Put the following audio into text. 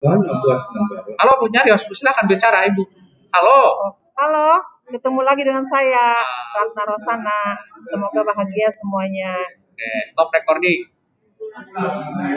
Halo Bu Nyarios, Bu silakan bicara Ibu. Halo. Halo, ketemu lagi dengan saya, Ratna Rosana. Semoga bahagia semuanya. Oke, stop recording.